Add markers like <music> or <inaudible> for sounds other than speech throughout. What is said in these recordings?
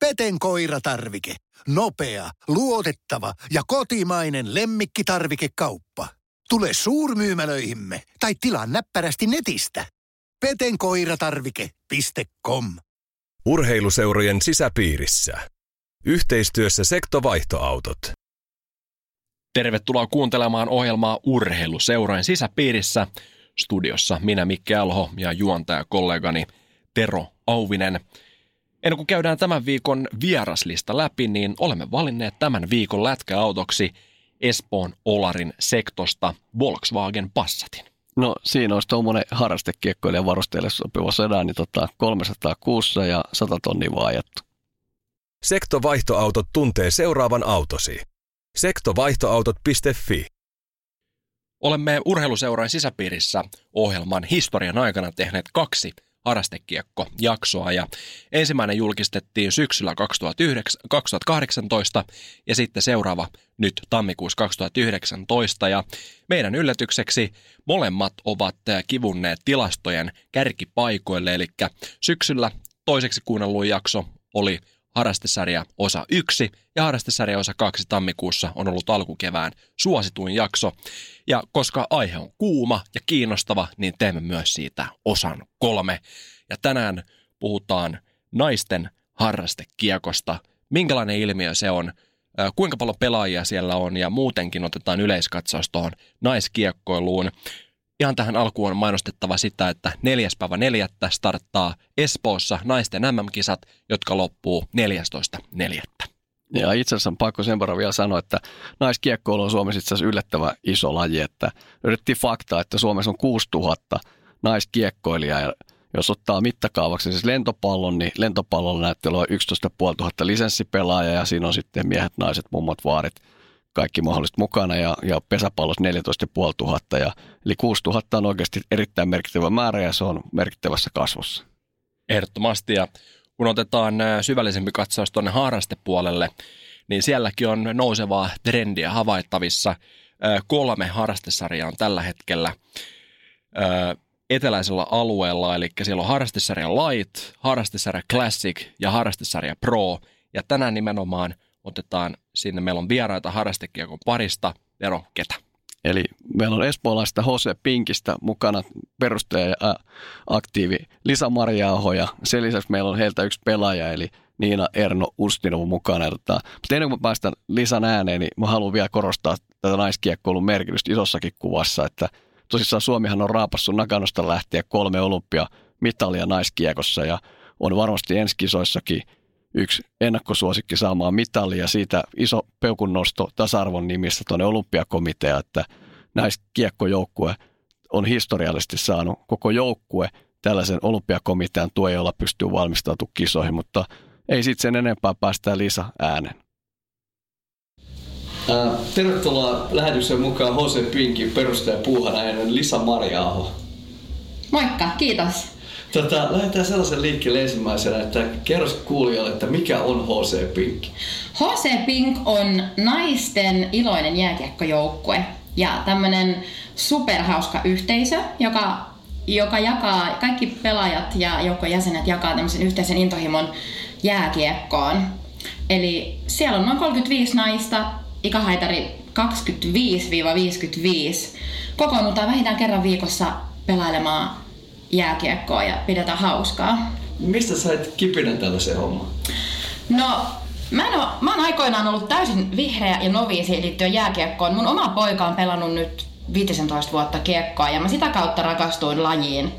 Peten koiratarvike. Nopea, luotettava ja kotimainen lemmikkitarvikekauppa. Tule suurmyymälöihimme tai tilaa näppärästi netistä. petenkoiratarvike.com Urheiluseurojen sisäpiirissä. Yhteistyössä sektovaihtoautot. Tervetuloa kuuntelemaan ohjelmaa Urheiluseurojen sisäpiirissä. Studiossa minä Mikke Alho ja juontaja kollegani Tero Auvinen. Ennen kuin käydään tämän viikon vieraslista läpi, niin olemme valinneet tämän viikon lätkäautoksi Espoon Olarin sektosta Volkswagen Passatin. No siinä olisi tuommoinen harrastekiekkoilijan varusteelle sopiva sedan, niin tota 306 ja 100 tonnia vaan ajettu. Sektovaihtoautot tuntee seuraavan autosi. Sektovaihtoautot.fi Olemme urheiluseuran sisäpiirissä ohjelman historian aikana tehneet kaksi harrastekiekko-jaksoa ja ensimmäinen julkistettiin syksyllä 2009, 2018 ja sitten seuraava nyt tammikuussa 2019 ja meidän yllätykseksi molemmat ovat kivunneet tilastojen kärkipaikoille. Eli syksyllä toiseksi kuunnelluin jakso oli Harrastesarja osa 1 ja Harrastesarja osa 2 tammikuussa on ollut alkukevään suosituin jakso. Ja koska aihe on kuuma ja kiinnostava, niin teemme myös siitä osan kolme. Ja tänään puhutaan naisten harrastekiekosta. Minkälainen ilmiö se on, kuinka paljon pelaajia siellä on ja muutenkin otetaan yleiskatsaus tuohon naiskiekkoiluun. Ihan tähän alkuun on mainostettava sitä, että neljäs päivä neljättä starttaa Espoossa naisten MM-kisat, jotka loppuu 14.4. Ja itse asiassa on pakko sen verran vielä sanoa, että naiskiekkoilu on Suomessa itse asiassa yllättävän iso laji, että yritettiin faktaa, että Suomessa on 6000 naiskiekkoilijaa ja jos ottaa mittakaavaksi siis lentopallon, niin lentopallolla näyttely on 11 500 lisenssipelaajaa ja siinä on sitten miehet, naiset, mummot, vaarit – kaikki mahdolliset mukana ja, ja pesäpallossa 14 500. Ja, eli 6000 on oikeasti erittäin merkittävä määrä ja se on merkittävässä kasvussa. Ehdottomasti ja kun otetaan syvällisempi katsaus tuonne harrastepuolelle, niin sielläkin on nousevaa trendiä havaittavissa. Kolme harrastesarjaa on tällä hetkellä eteläisellä alueella, eli siellä on harrastesarja Light, harrastesarja Classic ja harrastesarja Pro. Ja tänään nimenomaan – otetaan sinne, meillä on vieraita harrastekiekon parista, Vero, ketä? Eli meillä on espoolaista Jose Pinkistä mukana perustaja ja aktiivi Lisa Marjaaho ja sen lisäksi meillä on heiltä yksi pelaaja eli Niina Erno Ustinov mukana. Tota, mutta ennen kuin mä päästän Lisan ääneen, niin mä haluan vielä korostaa tätä naiskiekkoilun merkitystä isossakin kuvassa, että tosissaan Suomihan on raapassut Nakanosta lähtien kolme olympiamitalia naiskiekossa ja on varmasti ensi kisoissakin – yksi ennakkosuosikki saamaan mitalia siitä iso peukunnosto tasa-arvon nimissä tuonne olympiakomitea, että näistä kiekkojoukkue on historiallisesti saanut koko joukkue tällaisen olympiakomitean tuen, jolla pystyy valmistautumaan kisoihin, mutta ei sitten sen enempää päästä Lisa äänen. tervetuloa lähetyksen mukaan Jose Pinkin perustaja puuhanainen Lisa Marjaaho. Moikka, kiitos. Tota, lähdetään sellaisen liikkeelle ensimmäisenä, että kerro kuulijoille, että mikä on HC Pink? HC Pink on naisten iloinen jääkiekkojoukkue ja tämmöinen superhauska yhteisö, joka, joka jakaa, kaikki pelaajat ja joukkojen jäsenet jakaa tämmöisen yhteisen intohimon jääkiekkoon. Eli siellä on noin 35 naista, ikähaitari 25-55. Kokoonnutaan vähintään kerran viikossa pelailemaan jääkiekkoa ja pidetään hauskaa. Mistä sait kipinän tällaisen homman? No, mä, en ole, mä oon aikoinaan ollut täysin vihreä ja noviisi liittyen jääkiekkoon. Mun oma poika on pelannut nyt 15 vuotta kiekkoa ja mä sitä kautta rakastuin lajiin.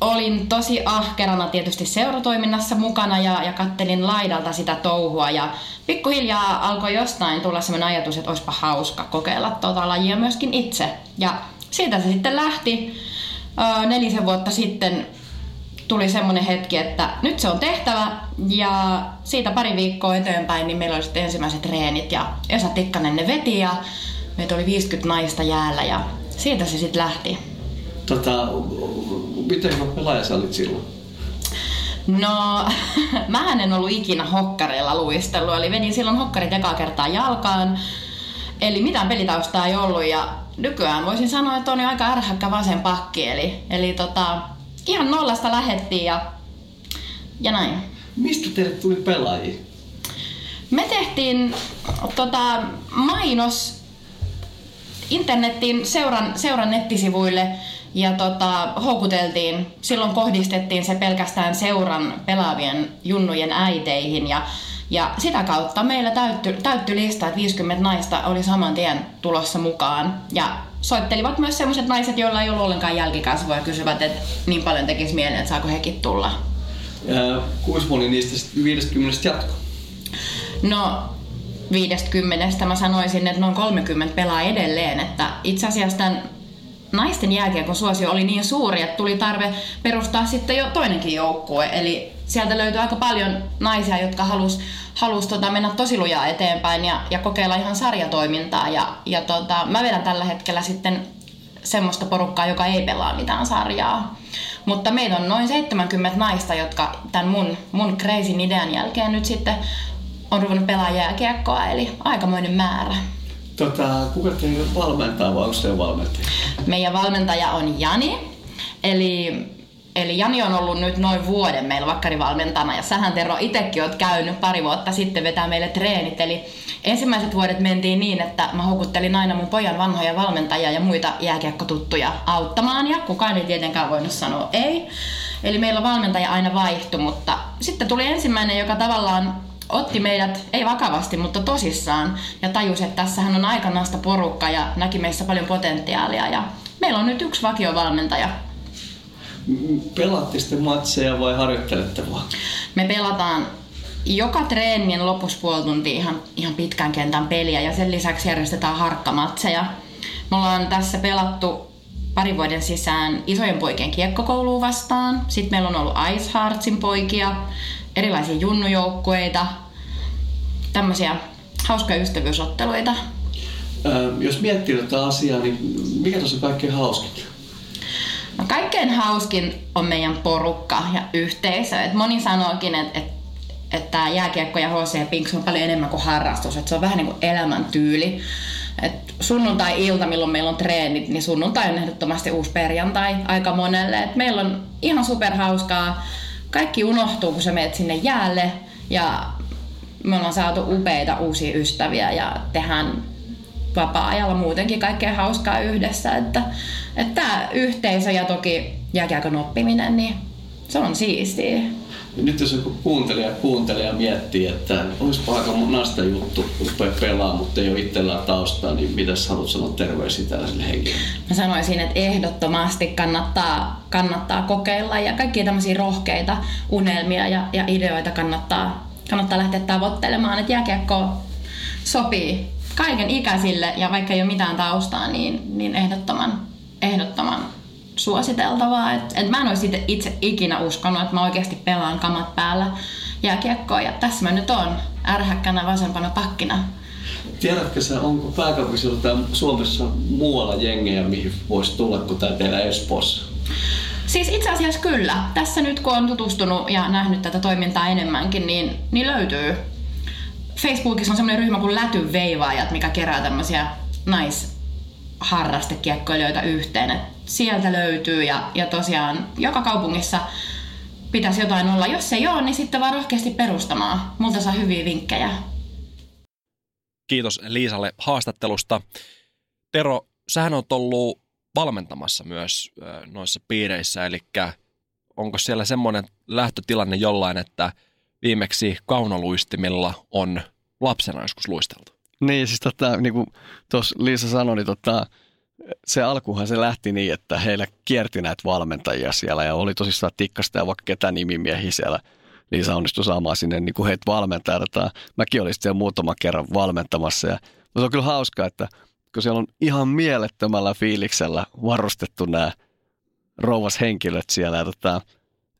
Olin tosi ahkerana tietysti seuratoiminnassa mukana ja, ja kattelin laidalta sitä touhua ja pikkuhiljaa alkoi jostain tulla sellainen ajatus, että olisipa hauska kokeilla tuota lajia myöskin itse. Ja siitä se sitten lähti nelisen vuotta sitten tuli semmoinen hetki, että nyt se on tehtävä ja siitä pari viikkoa eteenpäin niin meillä oli sitten ensimmäiset treenit ja Esa Tikkanen ne veti ja meitä oli 50 naista jäällä ja siitä se sitten lähti. Tota, miten hyvä pelaaja sä olit silloin? No, <laughs> mä en ollut ikinä hokkareilla luistellut, eli vedin silloin hokkarit ekaa kertaa jalkaan. Eli mitään pelitaustaa ei ollut ja nykyään voisin sanoa, että on jo aika ärhäkkä vasen pakki. Eli, eli tota, ihan nollasta lähettiin ja, ja näin. Mistä teille tuli pelaajia? Me tehtiin tota, mainos internettiin seuran, seuran nettisivuille ja tota, houkuteltiin, silloin kohdistettiin se pelkästään seuran pelaavien junnujen äiteihin ja, ja sitä kautta meillä täytty, täytty lista, että 50 naista oli saman tien tulossa mukaan ja soittelivat myös sellaiset naiset, joilla ei ollut ollenkaan jälkikasvoja ja kysyvät, että niin paljon tekisi mieleen, että saako hekin tulla. Ja kuinka moni niistä 50 jatko? No 50 mä sanoisin, että noin 30 pelaa edelleen. Että itse asiassa tämän naisten jääkiekon suosio oli niin suuri, että tuli tarve perustaa sitten jo toinenkin joukkue. Eli sieltä löytyi aika paljon naisia, jotka halus, halus tota mennä tosi lujaa eteenpäin ja, ja kokeilla ihan sarjatoimintaa. Ja, ja tota, mä vedän tällä hetkellä sitten semmoista porukkaa, joka ei pelaa mitään sarjaa. Mutta meillä on noin 70 naista, jotka tämän mun, mun crazy idean jälkeen nyt sitten on ruvennut pelaa jääkiekkoa, eli aikamoinen määrä. Tota, kuka teidän valmentaa vai onko se valmentaja? Meidän valmentaja on Jani, eli Eli Jani on ollut nyt noin vuoden meillä vakkarivalmentana ja sähän Tero itsekin oot käynyt pari vuotta sitten vetää meille treenit. Eli ensimmäiset vuodet mentiin niin, että mä houkuttelin aina mun pojan vanhoja valmentajia ja muita jääkiekkotuttuja auttamaan ja kukaan ei tietenkään voinut sanoa ei. Eli meillä valmentaja aina vaihtui, mutta sitten tuli ensimmäinen, joka tavallaan otti meidät, ei vakavasti, mutta tosissaan ja tajusi, että tässähän on aikanasta porukka ja näki meissä paljon potentiaalia ja meillä on nyt yksi vakiovalmentaja. Pelaatte sitten matseja vai harjoittelette vaan? Me pelataan joka treenin lopussa puoli tuntia ihan, ihan pitkän kentän peliä ja sen lisäksi järjestetään harkkamatseja. Me ollaan tässä pelattu parin vuoden sisään isojen poikien kiekkokouluun vastaan. Sitten meillä on ollut Ice Heartsin poikia, erilaisia junnujoukkueita, tämmöisiä hauskoja ystävyysotteluita. Öö, jos miettii tätä asiaa, niin mikä tuossa on kaikkein hauskin? No kaikkein hauskin on meidän porukka ja yhteisö. Et moni sanookin, että et, että jääkiekko ja HC Pinks on paljon enemmän kuin harrastus. Et se on vähän niin kuin elämäntyyli. Et sunnuntai-ilta, milloin meillä on treenit, niin sunnuntai on ehdottomasti uusi perjantai aika monelle. Et meillä on ihan superhauskaa kaikki unohtuu, kun sä menet sinne jäälle ja me ollaan saatu upeita uusia ystäviä ja tehdään vapaa-ajalla muutenkin kaikkea hauskaa yhdessä. Että, että tämä yhteisö ja toki jääkiekon oppiminen, niin se on siistiä. Nyt jos joku kuuntelija kuuntelija miettii, että olisi aika nasta juttu rupea pelaa, mutta ei ole itsellään taustaa, niin mitä haluat sanoa terveisiä tällaisille henkilöille? Mä sanoisin, että ehdottomasti kannattaa, kannattaa kokeilla ja kaikkia tämmöisiä rohkeita unelmia ja, ja ideoita kannattaa, kannattaa lähteä tavoittelemaan. Että jääkiekko sopii kaiken ikäisille ja vaikka ei ole mitään taustaa, niin, niin ehdottoman, ehdottoman suositeltavaa. Et, et mä en olisi itse, itse ikinä uskonut, että mä oikeasti pelaan kamat päällä jääkiekkoa. Ja tässä mä nyt on ärhäkkänä vasempana pakkina. Tiedätkö sä, onko pääkaupunkiseudulla tai Suomessa muualla jengejä, mihin voisi tulla kuin tämä teillä Espoossa? Siis itse asiassa kyllä. Tässä nyt kun on tutustunut ja nähnyt tätä toimintaa enemmänkin, niin, niin löytyy. Facebookissa on semmoinen ryhmä kuin Läty Veivaajat, mikä kerää tämmöisiä naisharrastekiekkoilijoita yhteen. Et sieltä löytyy ja, ja tosiaan joka kaupungissa pitäisi jotain olla. Jos ei ole, niin sitten vaan rohkeasti perustamaan. Multa saa hyviä vinkkejä. Kiitos Liisalle haastattelusta. Tero, sähän on ollut valmentamassa myös noissa piireissä, eli onko siellä semmoinen lähtötilanne jollain, että viimeksi kaunoluistimilla on lapsena joskus luisteltu? Niin, siis tota, niin kuin tuossa Liisa sanoi, niin tota, se alkuhan se lähti niin, että heillä kierti näitä valmentajia siellä ja oli tosissaan tikkasta ja vaikka ketä nimimiehiä siellä. Liisa onnistui saamaan sinne niin kuin heitä valmentajia. Mäkin olin siellä muutaman kerran valmentamassa ja se on kyllä hauskaa, että kun siellä on ihan mielettömällä fiiliksellä varustettu nämä rouvas henkilöt siellä ja, tota,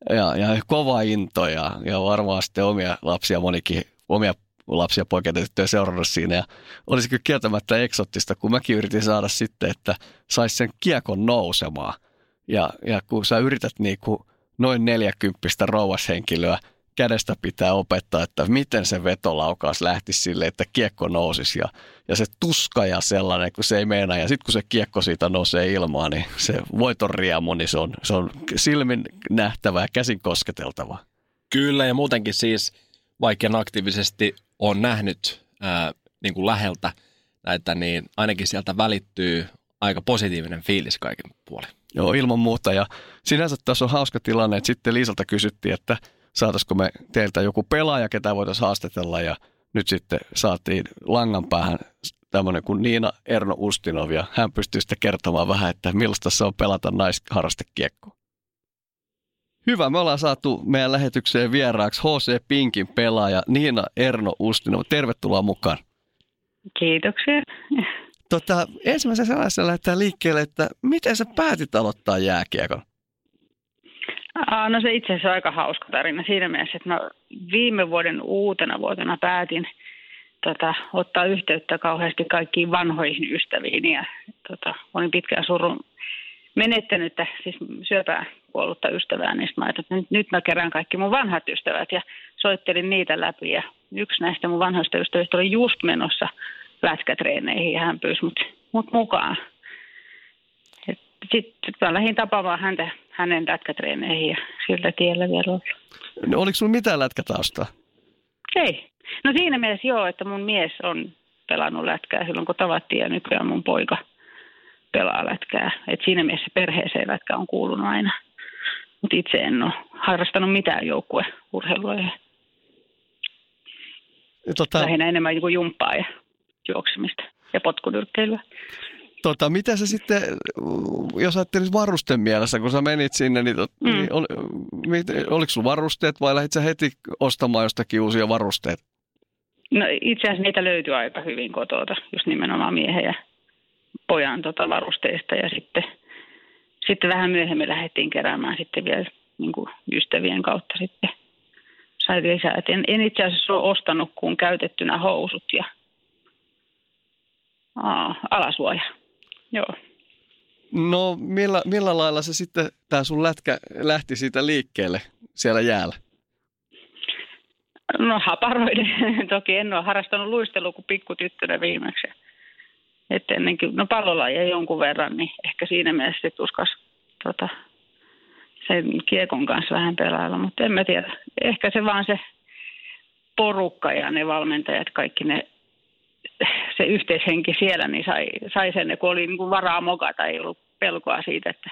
ja, ja kova into ja, ja varmaan sitten omia lapsia monikin, omia lapsia poikia tyttöjä seurannut siinä ja olisi kyllä kieltämättä eksottista, kun mäkin yritin saada sitten, että saisi sen kiekon nousemaan. Ja, ja kun sä yrität niin kuin noin neljäkymppistä rouvashenkilöä kädestä pitää opettaa, että miten se vetolaukaus lähtisi sille, että kiekko nousisi ja, ja se tuska ja sellainen, kun se ei meinaa. Ja sitten kun se kiekko siitä nousee ilmaan, niin se voiton riemu, niin se on, se on silmin nähtävä ja käsin kosketeltava. Kyllä, ja muutenkin siis, vaikka en aktiivisesti on nähnyt ää, niin kuin läheltä näitä, niin ainakin sieltä välittyy aika positiivinen fiilis kaiken puolin. Joo, ilman muuta. Ja sinänsä tässä on hauska tilanne, että sitten Liisalta kysyttiin, että saataisiko me teiltä joku pelaaja, ketä voitaisiin haastatella. Ja nyt sitten saatiin langan päähän tämmöinen kuin Niina Erno Ustinov. Ja hän pystyy sitten kertomaan vähän, että millaista se on pelata naisharrastekiekkoa. Hyvä, me ollaan saatu meidän lähetykseen vieraaksi HC Pinkin pelaaja Niina Erno Ustinov. Tervetuloa mukaan. Kiitoksia. Tota, ensimmäisenä sellaisella lähdetään liikkeelle, että miten sä päätit aloittaa jääkiekon? No se itse asiassa on aika hauska tarina siinä mielessä, että mä viime vuoden uutena vuotena päätin tota, ottaa yhteyttä kauheasti kaikkiin vanhoihin ystäviin ja tota, olin pitkään surun menettänyttä, siis syöpää kuollutta ystävää, niin mä että nyt, nyt mä kerään kaikki mun vanhat ystävät ja soittelin niitä läpi ja yksi näistä mun vanhoista ystävistä oli just menossa lätkätreeneihin ja hän pyysi mut, mut mukaan. Sitten mä lähdin tapaamaan häntä hänen lätkätreeneihin ja sillä tiellä vielä ollut. No, oliko sulla mitään lätkätaustaa? Ei. No siinä mielessä joo, että mun mies on pelannut lätkää silloin kun tavattiin ja nykyään mun poika pelaa lätkää. Et siinä mielessä perheeseen lätkä on kuulunut aina. Mutta itse en ole harrastanut mitään joukkueurheilua. Tota... Lähinnä enemmän niin jumppaa ja juoksemista ja potkunyrkkeilyä. Tota, mitä sä sitten, jos ajattelit varusten mielessä, kun sä menit sinne, niin, tot, mm. niin ol, mit, oliko sulla varusteet vai lähdit sä heti ostamaan jostakin uusia varusteita? No itse asiassa niitä löytyy aika hyvin kotota, just nimenomaan miehen ja pojan tota varusteista ja sitten, sitten vähän myöhemmin lähdettiin keräämään sitten vielä niin kuin ystävien kautta sitten sai lisää. Et en, en itse asiassa ole ostanut kuin käytettynä housut ja aa, alasuoja. Joo. No millä, millä lailla se sitten, tämä sun lätkä lähti siitä liikkeelle siellä jäällä? No haparoiden. <laughs> Toki en ole harrastanut luistelua kuin pikkutyttönä viimeksi. Että ennenkin, no pallolajia jonkun verran, niin ehkä siinä mielessä sitten uskas tota, sen kiekon kanssa vähän pelailla. Mutta en mä tiedä. Ehkä se vaan se porukka ja ne valmentajat, kaikki ne se yhteishenki siellä, niin sai, sai sen, kun oli niin kuin varaa mokata, ei ollut pelkoa siitä, että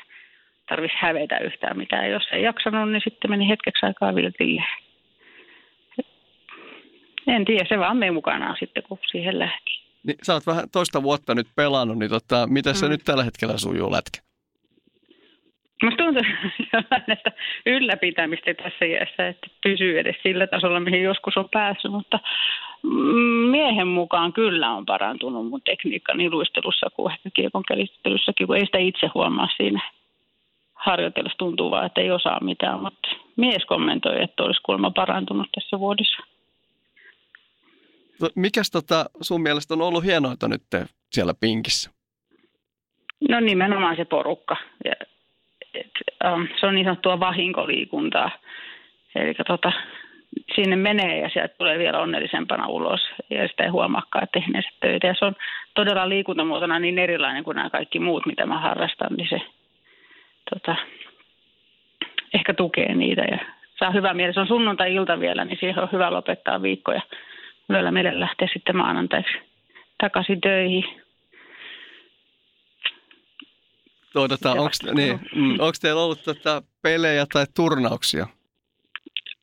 tarvitsisi hävetä yhtään mitään. Jos ei jaksanut, niin sitten meni hetkeksi aikaa viltille. En tiedä, se vaan meni mukana sitten, kun siihen lähti. Niin, sä oot vähän toista vuotta nyt pelannut, niin tota, miten se mm. nyt tällä hetkellä sujuu lätkä? Musta tuntuu että ylläpitämistä tässä iässä, että pysyy edes sillä tasolla, mihin joskus on päässyt, mutta miehen mukaan kyllä on parantunut mun tekniikka niin luistelussa kuin ehkä kiekon käsittelyssäkin, kun ei sitä itse huomaa siinä harjoitellessa tuntuu vaan, että ei osaa mitään, mutta mies kommentoi, että olisi kuulemma parantunut tässä vuodessa. No, mikäs tota sun mielestä on ollut hienointa nyt siellä pinkissä? No nimenomaan se porukka. Ja, et, um, se on niin sanottua vahinkoliikuntaa. Eli tota, sinne menee ja sieltä tulee vielä onnellisempana ulos ja sitä ei huomaakaan tehneensä töitä. Ja se on todella liikuntamuotona niin erilainen kuin nämä kaikki muut, mitä mä harrastan, niin se tota, ehkä tukee niitä ja saa hyvä mieli. Se on sunnuntai-ilta vielä, niin siihen on hyvä lopettaa viikkoja. Yöllä meille lähtee sitten maanantaiksi takaisin töihin. Tuota, onko niin, mm, teillä ollut tota pelejä tai turnauksia?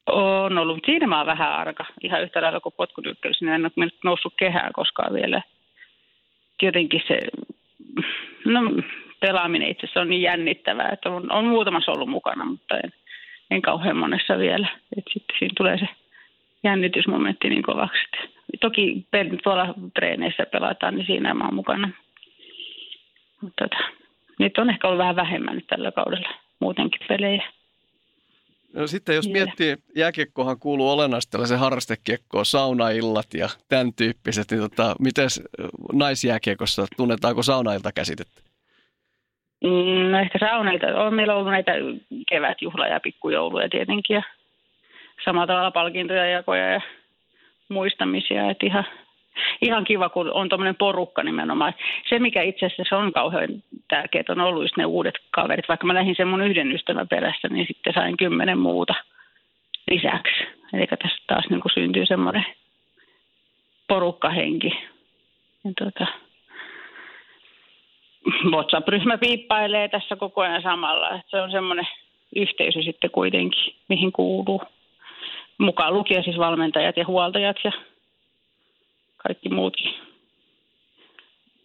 On ollut, siinä mä oon vähän arka. Ihan yhtä lailla kuin potkunykkelys, niin en ole noussut kehään koskaan vielä. Jotenkin se, no pelaaminen itse asiassa on niin jännittävää, että on, on muutamassa ollut mukana, mutta en, en kauhean monessa vielä. Et sitten siinä tulee se jännitysmomentti niin kovaksi. Toki tuolla treeneissä pelataan, niin siinä mä oon mukana. Mutta tota, nyt on ehkä ollut vähän vähemmän nyt tällä kaudella muutenkin pelejä. No sitten jos miettii, jääkiekkohan kuuluu olennaisesti tällaisen harrastekiekkoon, saunaillat ja tämän tyyppiset, niin tota, miten naisjääkiekossa, tunnetaanko saunailta käsitettä? Mm, no ehkä saunailta, on meillä ollut näitä kevätjuhla- ja pikkujouluja tietenkin ja samalla tavalla palkintoja, jakoja ja muistamisia, että ihan ihan kiva, kun on tuommoinen porukka nimenomaan. Se, mikä itse asiassa on kauhean tärkeää, on ollut just ne uudet kaverit. Vaikka mä lähdin sen mun yhden ystävän perässä, niin sitten sain kymmenen muuta. lisäksi. Eli tässä taas niin kuin syntyy semmoinen porukkahenki. Ja tuota, WhatsApp-ryhmä piippailee tässä koko ajan samalla. Se on semmoinen yhteisö sitten kuitenkin, mihin kuuluu. Mukaan lukien siis valmentajat ja huoltajat ja kaikki muutkin.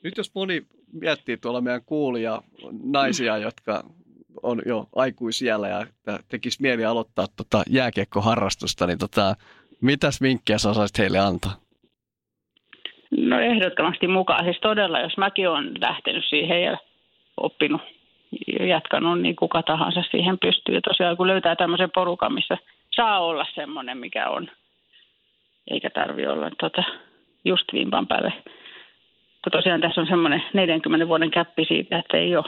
Nyt jos moni miettii tuolla meidän kuulia naisia, jotka on jo aikuisiellä ja tekisi mieli aloittaa tota jääkiekkoharrastusta, niin tota, mitäs vinkkejä sä osaisit heille antaa? No ehdottomasti mukaan. Siis todella, jos mäkin olen lähtenyt siihen ja oppinut ja jatkanut, niin kuka tahansa siihen pystyy. Ja tosiaan kun löytää tämmöisen porukan, missä saa olla semmoinen, mikä on, eikä tarvi olla tota, just vimpan päälle. Kun tosiaan tässä on semmoinen 40 vuoden käppi siitä, että ei ole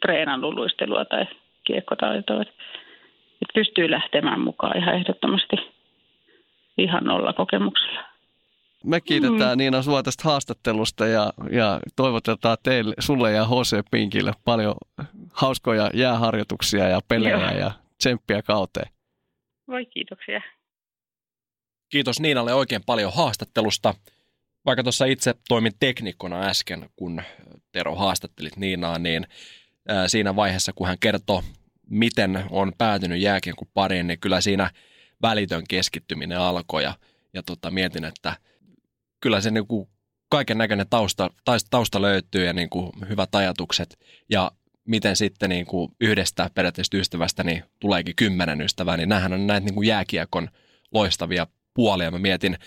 treenannut luistelua tai kiekkotaitoa. Että pystyy lähtemään mukaan ihan ehdottomasti ihan nolla kokemuksella. Me kiitetään mm. Niina sua tästä haastattelusta ja, ja toivotetaan teille, sulle ja H.C. Pinkille paljon hauskoja jääharjoituksia ja pelejä Joo. ja tsemppiä kauteen. Voi kiitoksia. Kiitos Niinalle oikein paljon haastattelusta. Vaikka tuossa itse toimin teknikkona äsken, kun Tero haastattelit Niinaa, niin siinä vaiheessa, kun hän kertoo, miten on päätynyt jääkiekon pariin, niin kyllä siinä välitön keskittyminen alkoi ja, ja tota, mietin, että – kyllä se niin kuin kaiken näköinen tausta, tausta löytyy ja niin kuin hyvät ajatukset ja miten sitten niin kuin yhdestä periaatteessa ystävästä niin tuleekin kymmenen ystävää, niin nämähän on näitä niin kuin jääkiekon loistavia puolia. Mä mietin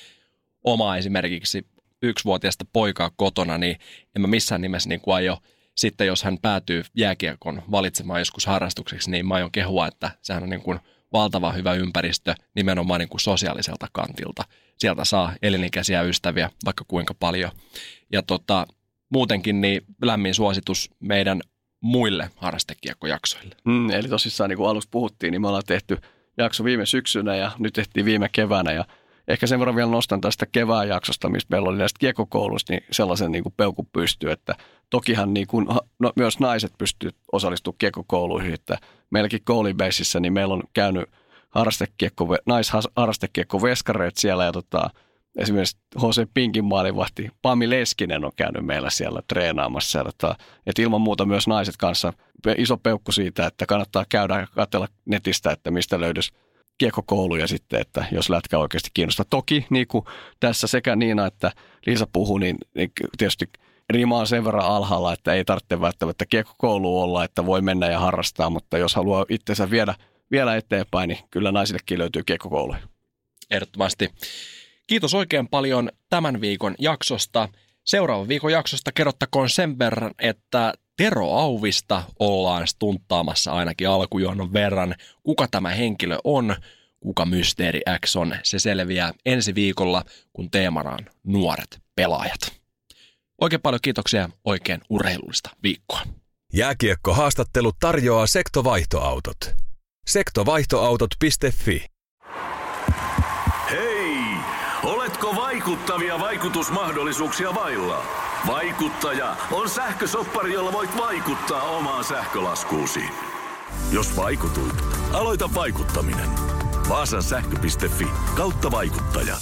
omaa esimerkiksi yksivuotiaista poikaa kotona, niin en mä missään nimessä niin kuin aio sitten, jos hän päätyy jääkiekon valitsemaan joskus harrastukseksi, niin mä aion kehua, että sehän on niin kuin valtava hyvä ympäristö nimenomaan niin kuin sosiaaliselta kantilta sieltä saa elinikäisiä ystäviä vaikka kuinka paljon. Ja tota, muutenkin niin lämmin suositus meidän muille harrastekiekkojaksoille. Mm, eli tosissaan niin kuin alussa puhuttiin, niin me ollaan tehty jakso viime syksynä ja nyt tehtiin viime keväänä ja ehkä sen verran vielä nostan tästä kevään jaksosta, missä meillä oli näistä kiekkokouluista, niin sellaisen niin kuin peukun pystyy, että tokihan niin kuin, no, myös naiset pystyvät osallistumaan kiekkokouluihin, että meilläkin koulibeississä niin meillä on käynyt – harrastekiekko, naisharrastekiekko veskareet siellä ja tota, esimerkiksi H.C. Pinkin maalivahti Pami Leskinen on käynyt meillä siellä treenaamassa. Tota, että ilman muuta myös naiset kanssa iso peukku siitä, että kannattaa käydä ja katsella netistä, että mistä löydys kiekkokouluja sitten, että jos lätkä oikeasti kiinnostaa. Toki niin kuin tässä sekä Niina että Liisa puhuu, niin, niin tietysti rima on sen verran alhaalla, että ei tarvitse välttämättä kiekkokoulu olla, että voi mennä ja harrastaa, mutta jos haluaa itsensä viedä – vielä eteenpäin, niin kyllä naisillekin löytyy kiekkokouluja. Ehdottomasti. Kiitos oikein paljon tämän viikon jaksosta. Seuraavan viikon jaksosta kerrottakoon sen verran, että Tero Auvista ollaan stunttaamassa ainakin alkujuonnon verran. Kuka tämä henkilö on, kuka Mysteeri X on, se selviää ensi viikolla, kun teemana on nuoret pelaajat. Oikein paljon kiitoksia oikein urheilullista viikkoa. Jääkiekko-haastattelu tarjoaa sektovaihtoautot. Sektovaihtoautot.fi Hei! Oletko vaikuttavia vaikutusmahdollisuuksia vailla? Vaikuttaja on sähkösoppari, jolla voit vaikuttaa omaan sähkölaskuusi. Jos vaikutuit, aloita vaikuttaminen. Vaasan sähkö.fi kautta vaikuttaja.